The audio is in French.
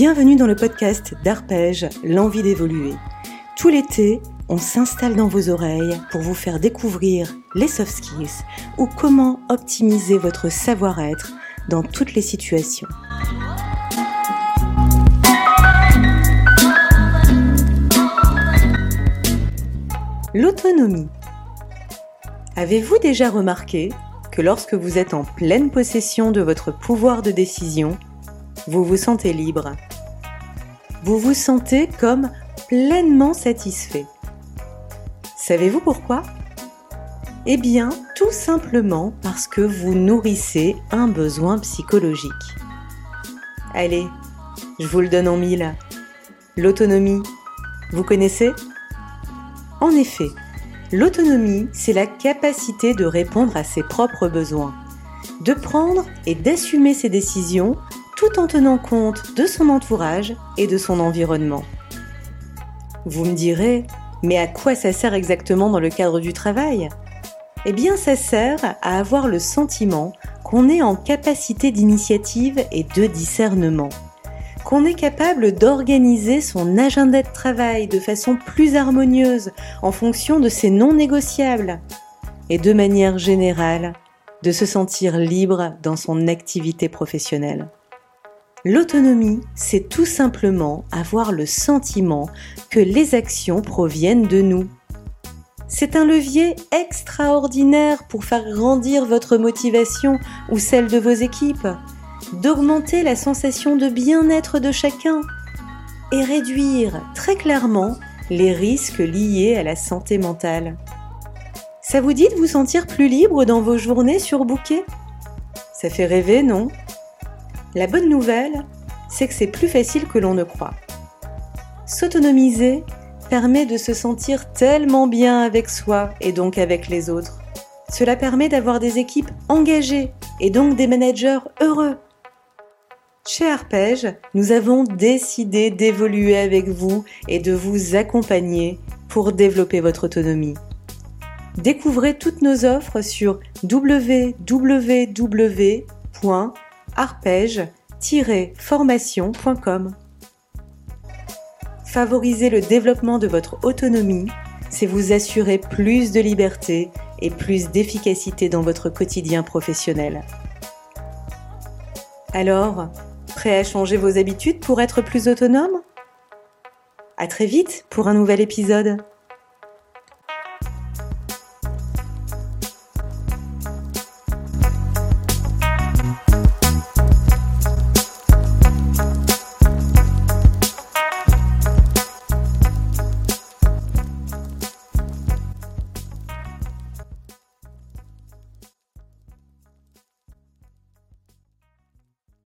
Bienvenue dans le podcast d'Arpège, l'envie d'évoluer. Tout l'été, on s'installe dans vos oreilles pour vous faire découvrir les soft skills ou comment optimiser votre savoir-être dans toutes les situations. L'autonomie. Avez-vous déjà remarqué que lorsque vous êtes en pleine possession de votre pouvoir de décision, vous vous sentez libre? Vous vous sentez comme pleinement satisfait. Savez-vous pourquoi? Eh bien, tout simplement parce que vous nourrissez un besoin psychologique. Allez, je vous le donne en mille. L'autonomie, vous connaissez? En effet, l'autonomie, c'est la capacité de répondre à ses propres besoins, de prendre et d'assumer ses décisions tout en tenant compte de son entourage et de son environnement. Vous me direz, mais à quoi ça sert exactement dans le cadre du travail? Eh bien, ça sert à avoir le sentiment qu'on est en capacité d'initiative et de discernement, qu'on est capable d'organiser son agenda de travail de façon plus harmonieuse en fonction de ses non négociables, et de manière générale, de se sentir libre dans son activité professionnelle. L'autonomie, c'est tout simplement avoir le sentiment que les actions proviennent de nous. C'est un levier extraordinaire pour faire grandir votre motivation ou celle de vos équipes, d'augmenter la sensation de bien-être de chacun et réduire très clairement les risques liés à la santé mentale. Ça vous dit de vous sentir plus libre dans vos journées sur bouquet? Ça fait rêver, non? La bonne nouvelle, c'est que c'est plus facile que l'on ne croit. S'autonomiser permet de se sentir tellement bien avec soi et donc avec les autres. Cela permet d'avoir des équipes engagées et donc des managers heureux. Chez Arpège, nous avons décidé d'évoluer avec vous et de vous accompagner pour développer votre autonomie. Découvrez toutes nos offres sur www arpège-formation.com. Favoriser le développement de votre autonomie, c'est vous assurer plus de liberté et plus d'efficacité dans votre quotidien professionnel. Alors, prêt à changer vos habitudes pour être plus autonome? À très vite pour un nouvel épisode